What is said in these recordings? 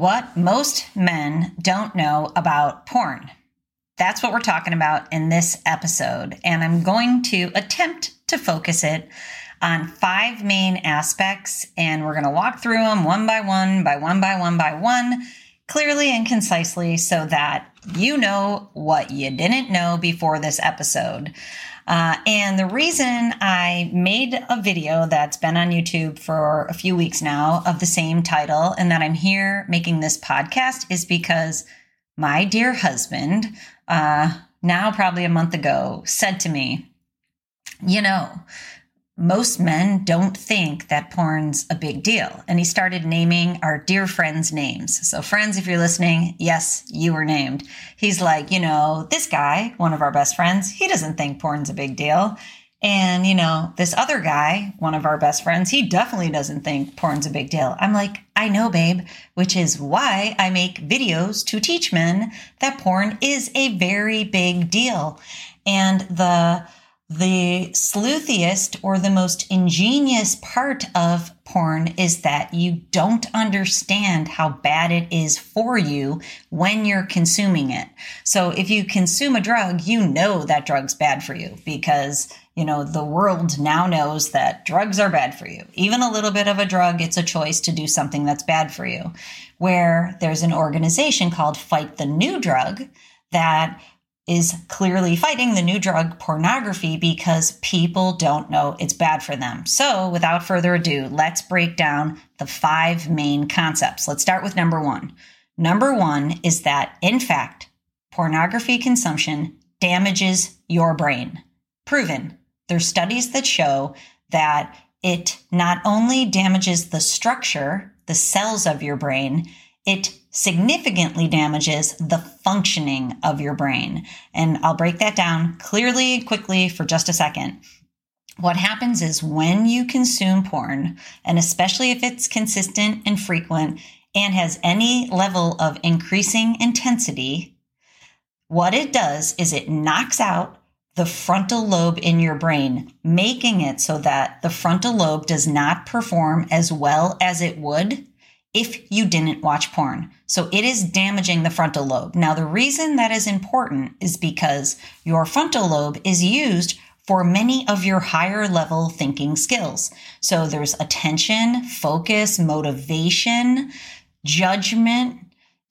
What most men don't know about porn. That's what we're talking about in this episode. And I'm going to attempt to focus it on five main aspects. And we're going to walk through them one by one, by one, by one, by one, clearly and concisely so that you know what you didn't know before this episode. Uh, and the reason I made a video that's been on YouTube for a few weeks now of the same title and that I'm here making this podcast is because my dear husband, uh, now probably a month ago, said to me, You know, most men don't think that porn's a big deal. And he started naming our dear friends' names. So, friends, if you're listening, yes, you were named. He's like, you know, this guy, one of our best friends, he doesn't think porn's a big deal. And, you know, this other guy, one of our best friends, he definitely doesn't think porn's a big deal. I'm like, I know, babe, which is why I make videos to teach men that porn is a very big deal. And the, the sleuthiest or the most ingenious part of porn is that you don't understand how bad it is for you when you're consuming it. So if you consume a drug, you know that drug's bad for you because, you know, the world now knows that drugs are bad for you. Even a little bit of a drug, it's a choice to do something that's bad for you. Where there's an organization called Fight the New Drug that is clearly fighting the new drug pornography because people don't know it's bad for them. So, without further ado, let's break down the five main concepts. Let's start with number one. Number one is that, in fact, pornography consumption damages your brain. Proven. There's studies that show that it not only damages the structure, the cells of your brain, it significantly damages the functioning of your brain. And I'll break that down clearly, quickly for just a second. What happens is when you consume porn, and especially if it's consistent and frequent and has any level of increasing intensity, what it does is it knocks out the frontal lobe in your brain, making it so that the frontal lobe does not perform as well as it would if you didn't watch porn. So it is damaging the frontal lobe. Now, the reason that is important is because your frontal lobe is used for many of your higher level thinking skills. So there's attention, focus, motivation, judgment,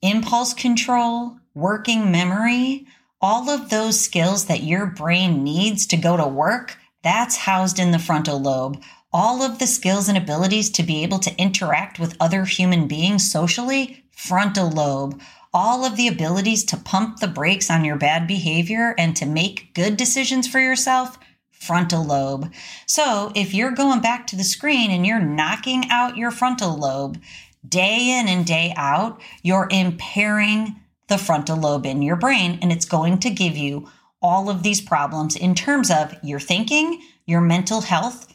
impulse control, working memory, all of those skills that your brain needs to go to work. That's housed in the frontal lobe all of the skills and abilities to be able to interact with other human beings socially, frontal lobe, all of the abilities to pump the brakes on your bad behavior and to make good decisions for yourself, frontal lobe. So if you're going back to the screen and you're knocking out your frontal lobe day in and day out, you're impairing the frontal lobe in your brain and it's going to give you all of these problems in terms of your thinking, your mental health,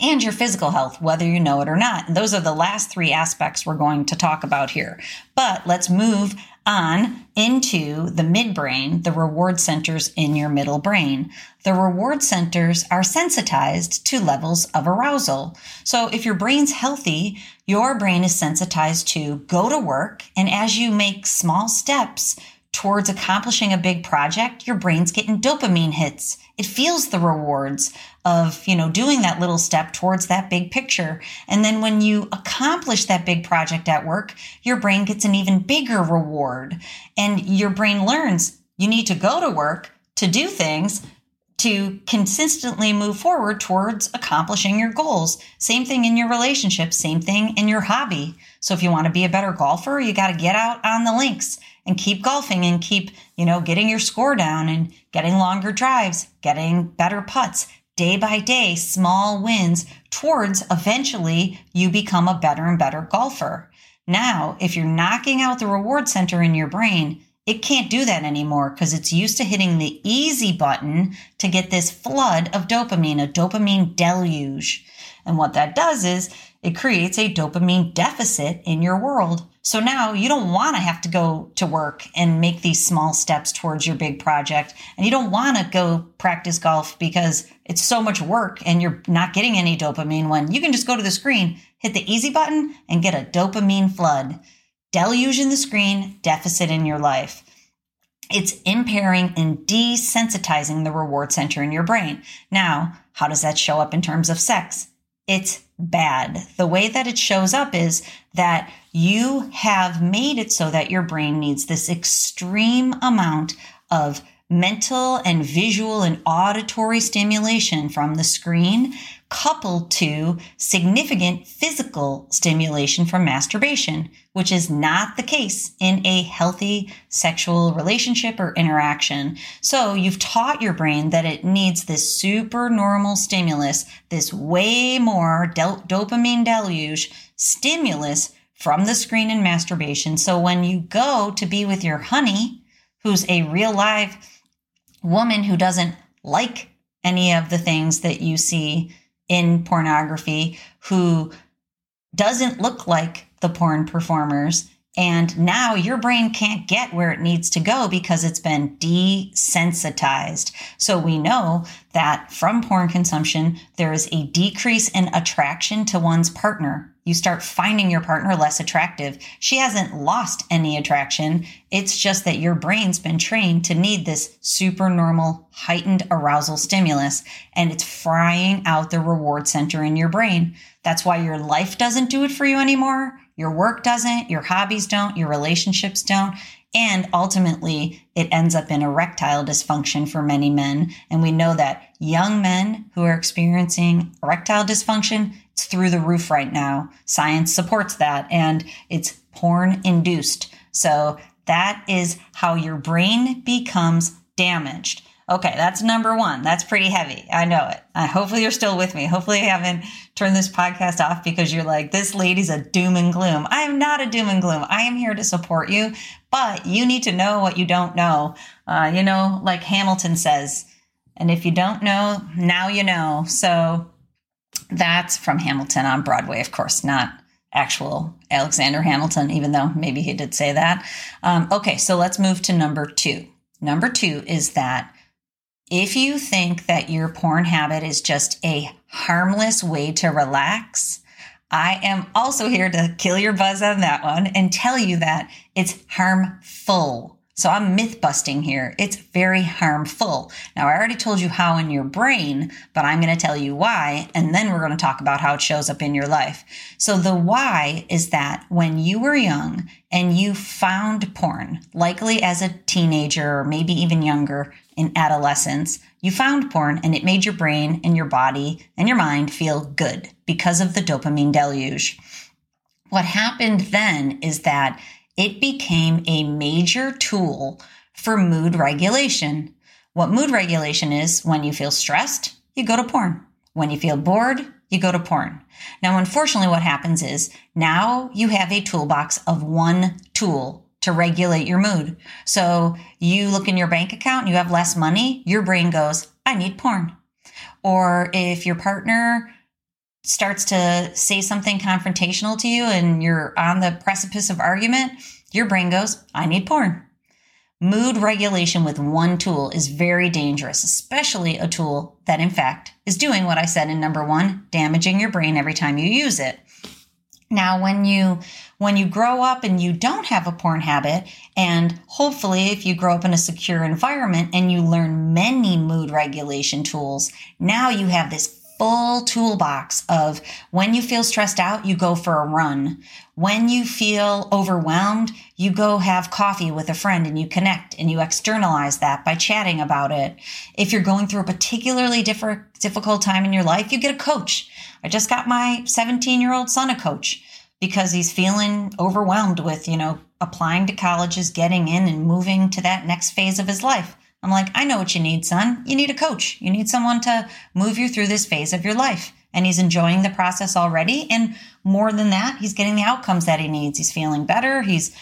and your physical health, whether you know it or not. And those are the last three aspects we're going to talk about here. But let's move on into the midbrain, the reward centers in your middle brain. The reward centers are sensitized to levels of arousal. So if your brain's healthy, your brain is sensitized to go to work. And as you make small steps towards accomplishing a big project, your brain's getting dopamine hits. It feels the rewards of, you know, doing that little step towards that big picture. And then when you accomplish that big project at work, your brain gets an even bigger reward. And your brain learns you need to go to work to do things to consistently move forward towards accomplishing your goals. Same thing in your relationship, same thing in your hobby. So if you want to be a better golfer, you got to get out on the links and keep golfing and keep, you know, getting your score down and getting longer drives, getting better putts day by day, small wins towards eventually you become a better and better golfer. Now, if you're knocking out the reward center in your brain, it can't do that anymore because it's used to hitting the easy button to get this flood of dopamine, a dopamine deluge. And what that does is it creates a dopamine deficit in your world. So now you don't want to have to go to work and make these small steps towards your big project. And you don't want to go practice golf because it's so much work and you're not getting any dopamine when you can just go to the screen, hit the easy button and get a dopamine flood. deluge in the screen, deficit in your life. It's impairing and desensitizing the reward center in your brain. Now, how does that show up in terms of sex? It's bad. The way that it shows up is that you have made it so that your brain needs this extreme amount of mental and visual and auditory stimulation from the screen coupled to significant physical stimulation from masturbation, which is not the case in a healthy sexual relationship or interaction. So you've taught your brain that it needs this super normal stimulus, this way more del- dopamine deluge stimulus from the screen and masturbation. So when you go to be with your honey, who's a real live woman who doesn't like any of the things that you see in pornography, who doesn't look like the porn performers. And now your brain can't get where it needs to go because it's been desensitized. So we know that from porn consumption, there is a decrease in attraction to one's partner you start finding your partner less attractive. She hasn't lost any attraction. It's just that your brain's been trained to need this super normal heightened arousal stimulus and it's frying out the reward center in your brain. That's why your life doesn't do it for you anymore. Your work doesn't, your hobbies don't, your relationships don't. And ultimately, it ends up in erectile dysfunction for many men. And we know that young men who are experiencing erectile dysfunction, through the roof right now. Science supports that and it's porn induced. So that is how your brain becomes damaged. Okay, that's number one. That's pretty heavy. I know it. Uh, hopefully, you're still with me. Hopefully, you haven't turned this podcast off because you're like, this lady's a doom and gloom. I am not a doom and gloom. I am here to support you, but you need to know what you don't know. Uh, you know, like Hamilton says, and if you don't know, now you know. So that's from Hamilton on Broadway, of course, not actual Alexander Hamilton, even though maybe he did say that. Um, okay, so let's move to number two. Number two is that if you think that your porn habit is just a harmless way to relax, I am also here to kill your buzz on that one and tell you that it's harmful. So I'm myth busting here. It's very harmful. Now, I already told you how in your brain, but I'm going to tell you why. And then we're going to talk about how it shows up in your life. So the why is that when you were young and you found porn, likely as a teenager or maybe even younger in adolescence, you found porn and it made your brain and your body and your mind feel good because of the dopamine deluge. What happened then is that it became a major tool for mood regulation. What mood regulation is when you feel stressed, you go to porn. When you feel bored, you go to porn. Now, unfortunately, what happens is now you have a toolbox of one tool to regulate your mood. So you look in your bank account, and you have less money, your brain goes, I need porn. Or if your partner starts to say something confrontational to you and you're on the precipice of argument, your brain goes, I need porn. Mood regulation with one tool is very dangerous, especially a tool that, in fact, is doing what I said in number one, damaging your brain every time you use it. Now, when you when you grow up and you don't have a porn habit, and hopefully if you grow up in a secure environment and you learn many mood regulation tools, now you have this full toolbox of when you feel stressed out, you go for a run. When you feel overwhelmed, you go have coffee with a friend and you connect and you externalize that by chatting about it. If you're going through a particularly difficult time in your life, you get a coach. I just got my 17 year old son a coach because he's feeling overwhelmed with, you know, applying to colleges, getting in and moving to that next phase of his life. I'm like, I know what you need, son. You need a coach. You need someone to move you through this phase of your life. And he's enjoying the process already. And more than that, he's getting the outcomes that he needs. He's feeling better. He's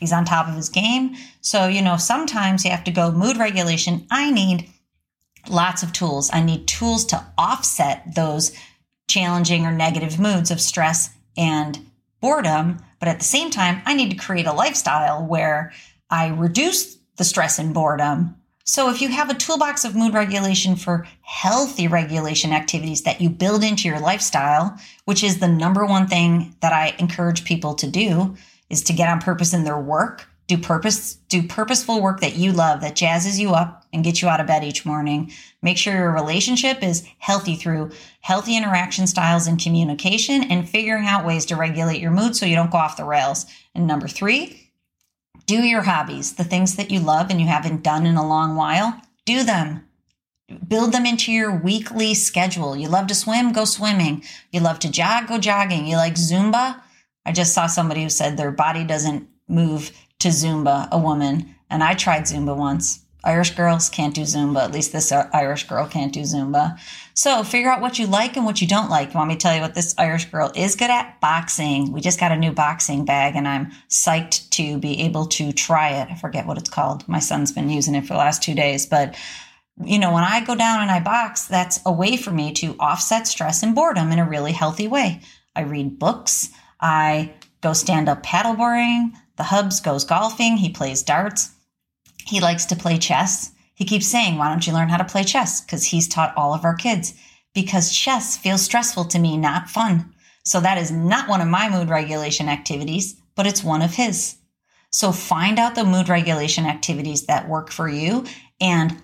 he's on top of his game. So, you know, sometimes you have to go mood regulation. I need lots of tools. I need tools to offset those challenging or negative moods of stress and boredom. But at the same time, I need to create a lifestyle where I reduce the stress and boredom so if you have a toolbox of mood regulation for healthy regulation activities that you build into your lifestyle, which is the number one thing that I encourage people to do, is to get on purpose in their work, do purpose, do purposeful work that you love, that jazzes you up and gets you out of bed each morning. Make sure your relationship is healthy through healthy interaction styles and communication and figuring out ways to regulate your mood so you don't go off the rails. And number three, do your hobbies, the things that you love and you haven't done in a long while, do them. Build them into your weekly schedule. You love to swim, go swimming. You love to jog, go jogging. You like Zumba? I just saw somebody who said their body doesn't move to Zumba, a woman, and I tried Zumba once. Irish girls can't do Zumba. At least this uh, Irish girl can't do Zumba. So figure out what you like and what you don't like. You want me to tell you what this Irish girl is good at? Boxing. We just got a new boxing bag and I'm psyched to be able to try it. I forget what it's called. My son's been using it for the last two days, but you know, when I go down and I box, that's a way for me to offset stress and boredom in a really healthy way. I read books. I go stand up paddleboarding. The hubs goes golfing. He plays darts. He likes to play chess. He keeps saying, Why don't you learn how to play chess? Because he's taught all of our kids. Because chess feels stressful to me, not fun. So that is not one of my mood regulation activities, but it's one of his. So find out the mood regulation activities that work for you and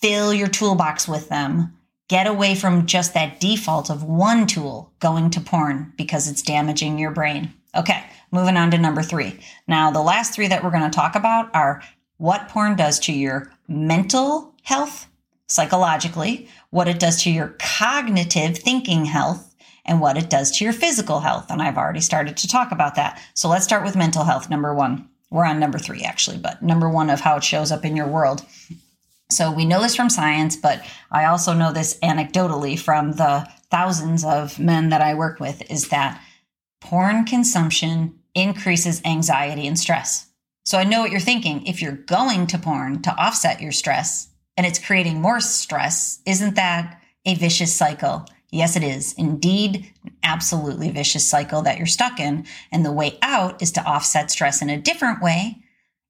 fill your toolbox with them. Get away from just that default of one tool going to porn because it's damaging your brain. Okay, moving on to number three. Now, the last three that we're going to talk about are what porn does to your mental health, psychologically, what it does to your cognitive thinking health, and what it does to your physical health. And I've already started to talk about that. So let's start with mental health, number one. We're on number three, actually, but number one of how it shows up in your world. So we know this from science, but I also know this anecdotally from the thousands of men that I work with is that porn consumption increases anxiety and stress. So I know what you're thinking. If you're going to porn to offset your stress and it's creating more stress, isn't that a vicious cycle? Yes, it is. Indeed, absolutely vicious cycle that you're stuck in. And the way out is to offset stress in a different way.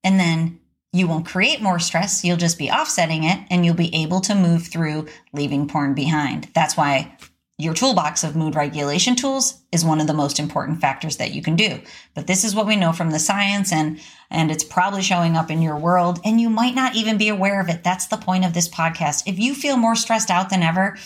And then you won't create more stress. You'll just be offsetting it and you'll be able to move through leaving porn behind. That's why your toolbox of mood regulation tools is one of the most important factors that you can do. But this is what we know from the science and and it's probably showing up in your world and you might not even be aware of it. That's the point of this podcast. If you feel more stressed out than ever,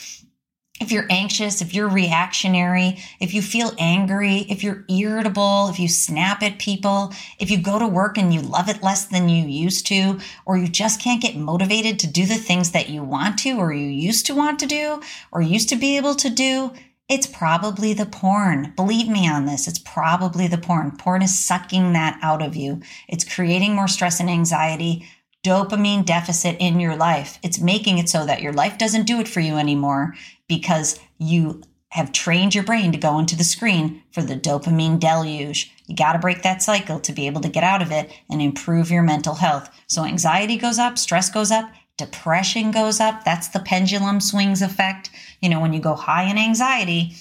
if you're anxious, if you're reactionary, if you feel angry, if you're irritable, if you snap at people, if you go to work and you love it less than you used to, or you just can't get motivated to do the things that you want to, or you used to want to do, or used to be able to do, it's probably the porn. Believe me on this. It's probably the porn. Porn is sucking that out of you. It's creating more stress and anxiety, dopamine deficit in your life. It's making it so that your life doesn't do it for you anymore because you have trained your brain to go into the screen for the dopamine deluge. You got to break that cycle to be able to get out of it and improve your mental health. So anxiety goes up, stress goes up, depression goes up. That's the pendulum swings effect. You know, when you go high in anxiety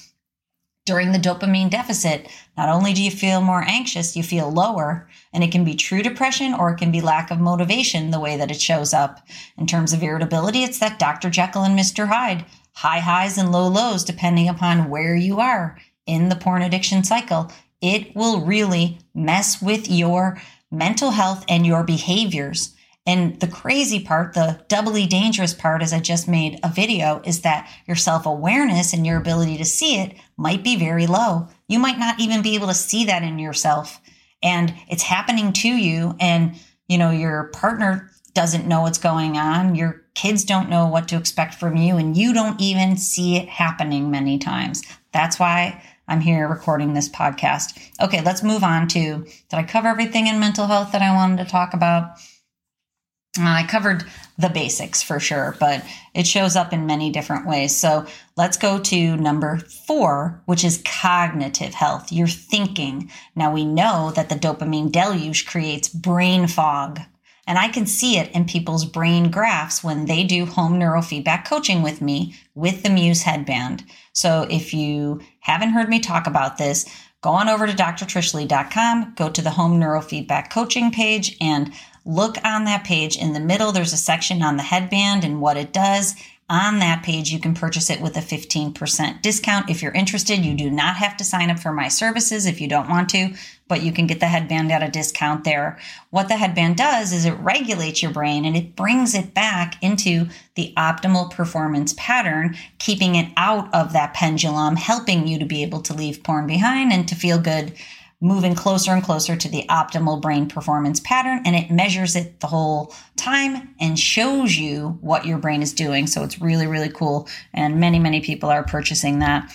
during the dopamine deficit, not only do you feel more anxious, you feel lower. And it can be true depression or it can be lack of motivation the way that it shows up. In terms of irritability, it's that Dr. Jekyll and Mr. Hyde high highs and low lows depending upon where you are in the porn addiction cycle. It will really mess with your mental health and your behaviors. And the crazy part, the doubly dangerous part, as I just made a video, is that your self awareness and your ability to see it might be very low. You might not even be able to see that in yourself. And it's happening to you. And, you know, your partner doesn't know what's going on. Your kids don't know what to expect from you, and you don't even see it happening many times. That's why I'm here recording this podcast. Okay, let's move on to did I cover everything in mental health that I wanted to talk about? I covered the basics for sure, but it shows up in many different ways. So let's go to number four, which is cognitive health, your thinking. Now we know that the dopamine deluge creates brain fog. And I can see it in people's brain graphs when they do home neurofeedback coaching with me with the Muse headband. So if you haven't heard me talk about this, go on over to drtrishleigh.com, go to the home neurofeedback coaching page and look on that page. In the middle, there's a section on the headband and what it does. On that page, you can purchase it with a 15% discount. If you're interested, you do not have to sign up for my services if you don't want to, but you can get the headband at a discount there. What the headband does is it regulates your brain and it brings it back into the optimal performance pattern, keeping it out of that pendulum, helping you to be able to leave porn behind and to feel good moving closer and closer to the optimal brain performance pattern and it measures it the whole time and shows you what your brain is doing. So it's really, really cool. And many, many people are purchasing that.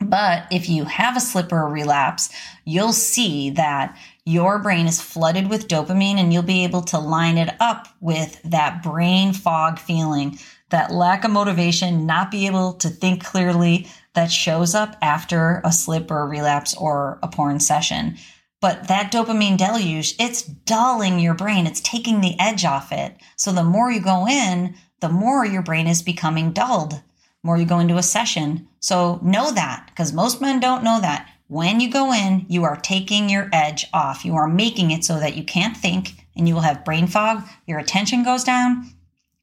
But if you have a slip or a relapse, you'll see that your brain is flooded with dopamine and you'll be able to line it up with that brain fog feeling, that lack of motivation, not be able to think clearly, that shows up after a slip or a relapse or a porn session. But that dopamine deluge, it's dulling your brain. It's taking the edge off it. So the more you go in, the more your brain is becoming dulled. More you go into a session. So know that because most men don't know that. When you go in, you are taking your edge off. You are making it so that you can't think and you will have brain fog. Your attention goes down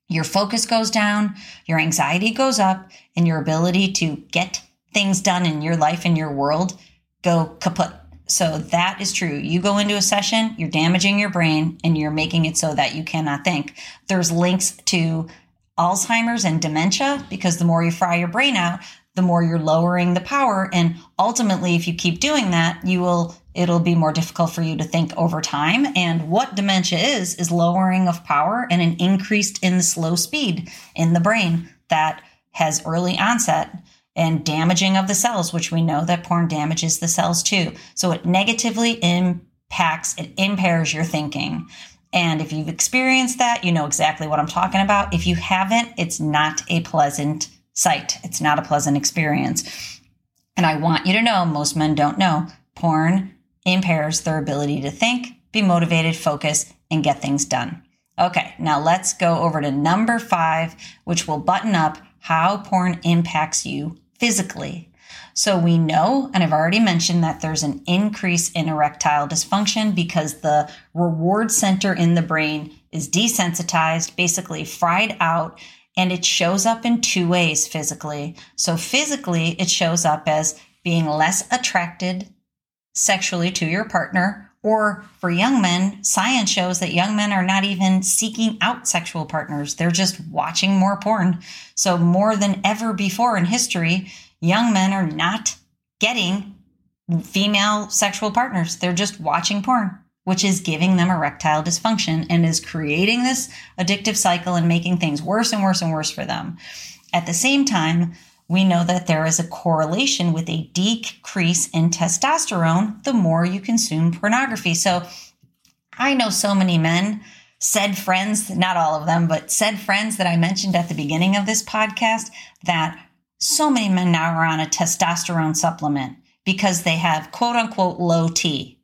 your focus goes down, your anxiety goes up, and your ability to get things done in your life and your world go kaput. So that is true. You go into a session, you're damaging your brain and you're making it so that you cannot think. There's links to Alzheimer's and dementia because the more you fry your brain out, the more you're lowering the power. And ultimately, if you keep doing that, you will, it'll be more difficult for you to think over time. And what dementia is, is lowering of power and an increase in the slow speed in the brain that has early onset and damaging of the cells, which we know that porn damages the cells too. So it negatively impacts, it impairs your thinking. And if you've experienced that, you know exactly what I'm talking about. If you haven't, it's not a pleasant sight. It's not a pleasant experience. And I want you to know most men don't know porn impairs their ability to think, be motivated, focus, and get things done. Okay, now let's go over to number five, which will button up how porn impacts you physically. So we know, and I've already mentioned that there's an increase in erectile dysfunction because the reward center in the brain is desensitized, basically fried out, and it shows up in two ways physically. So physically, it shows up as being less attracted sexually to your partner or for young men, science shows that young men are not even seeking out sexual partners. They're just watching more porn. So, more than ever before in history, young men are not getting female sexual partners. They're just watching porn, which is giving them erectile dysfunction and is creating this addictive cycle and making things worse and worse and worse for them. At the same time, we know that there is a correlation with a decrease in testosterone the more you consume pornography. So I know so many men, said friends, not all of them, but said friends that I mentioned at the beginning of this podcast that so many men now are on a testosterone supplement because they have quote unquote low T,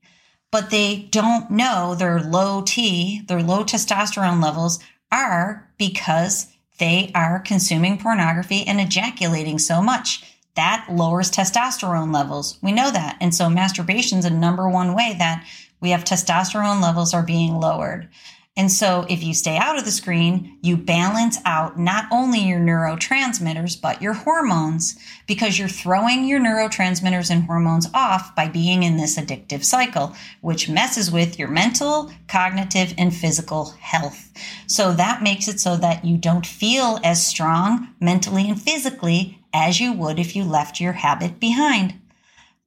but they don't know their low T, their low testosterone levels are because they are consuming pornography and ejaculating so much. That lowers testosterone levels. We know that. And so masturbation is a number one way that we have testosterone levels are being lowered. And so if you stay out of the screen, you balance out not only your neurotransmitters, but your hormones because you're throwing your neurotransmitters and hormones off by being in this addictive cycle, which messes with your mental, cognitive, and physical health. So that makes it so that you don't feel as strong mentally and physically as you would if you left your habit behind.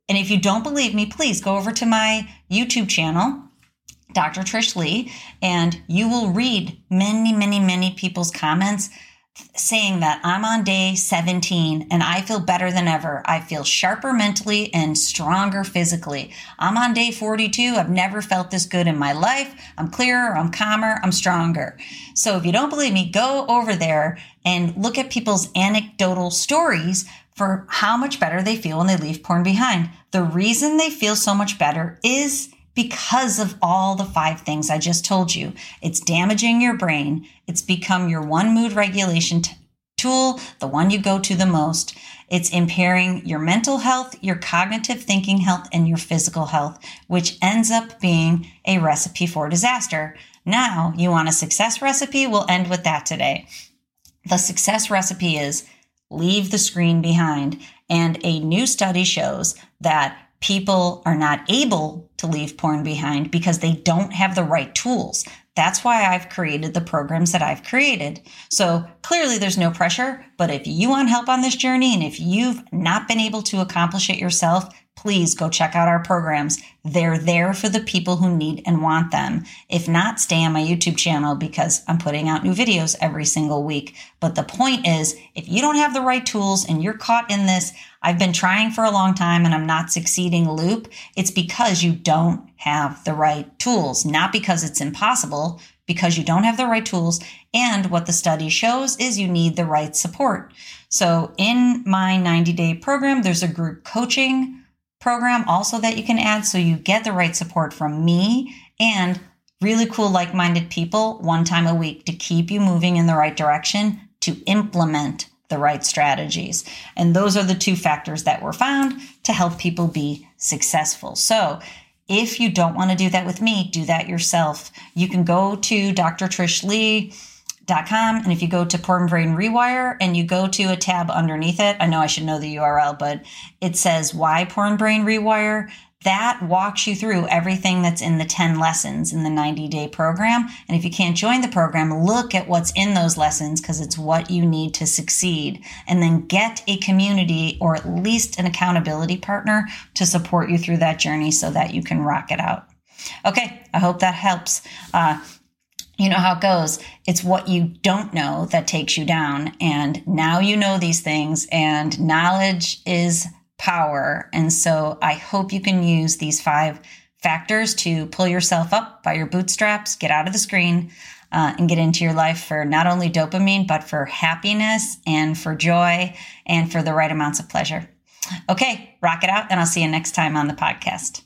And if you don't believe me, please go over to my YouTube channel Dr. Trish Leigh, and you will read many, many, many people's comments saying that I'm on day 17 and I feel better than ever. I feel sharper mentally and stronger physically. I'm on day 42. I've never felt this good in my life. I'm clearer, I'm calmer, I'm stronger. So if you don't believe me, go over there and look at people's anecdotal stories for how much better they feel when they leave porn behind. The reason they feel so much better is because of all the five things I just told you. It's damaging your brain. It's become your one mood regulation t- tool, the one you go to the most. It's impairing your mental health, your cognitive thinking health, and your physical health, which ends up being a recipe for disaster. Now, you want a success recipe? We'll end with that today. The success recipe is leave the screen behind. And a new study shows that people are not able to leave porn behind because they don't have the right tools. That's why I've created the programs that I've created. So clearly there's no pressure, but if you want help on this journey and if you've not been able to accomplish it yourself, please go check out our programs. They're there for the people who need and want them. If not, stay on my YouTube channel because I'm putting out new videos every single week. But the point is, if you don't have the right tools and you're caught in this, I've been trying for a long time and I'm not succeeding loop, it's because you don't have the right tools, not because it's impossible, because you don't have the right tools. And what the study shows is you need the right support. So in my 90 day program, there's a group coaching program also that you can add so you get the right support from me and really cool like minded people one time a week to keep you moving in the right direction to implement the right strategies. And those are the two factors that were found to help people be successful. So if you don't want to do that with me, do that yourself. You can go to Dr. Trish Leigh com. And if you go to Porn Brain Rewire and you go to a tab underneath it, I know I should know the URL, but it says why Porn Brain Rewire. That walks you through everything that's in the 10 lessons in the 90 day program. And if you can't join the program, look at what's in those lessons because it's what you need to succeed. And then get a community or at least an accountability partner to support you through that journey so that you can rock it out. Okay, I hope that helps. Uh, you know how it goes. It's what you don't know that takes you down. And now you know these things, and knowledge is power. And so I hope you can use these five factors to pull yourself up by your bootstraps, get out of the screen, uh, and get into your life for not only dopamine, but for happiness and for joy and for the right amounts of pleasure. Okay, rock it out, and I'll see you next time on the podcast.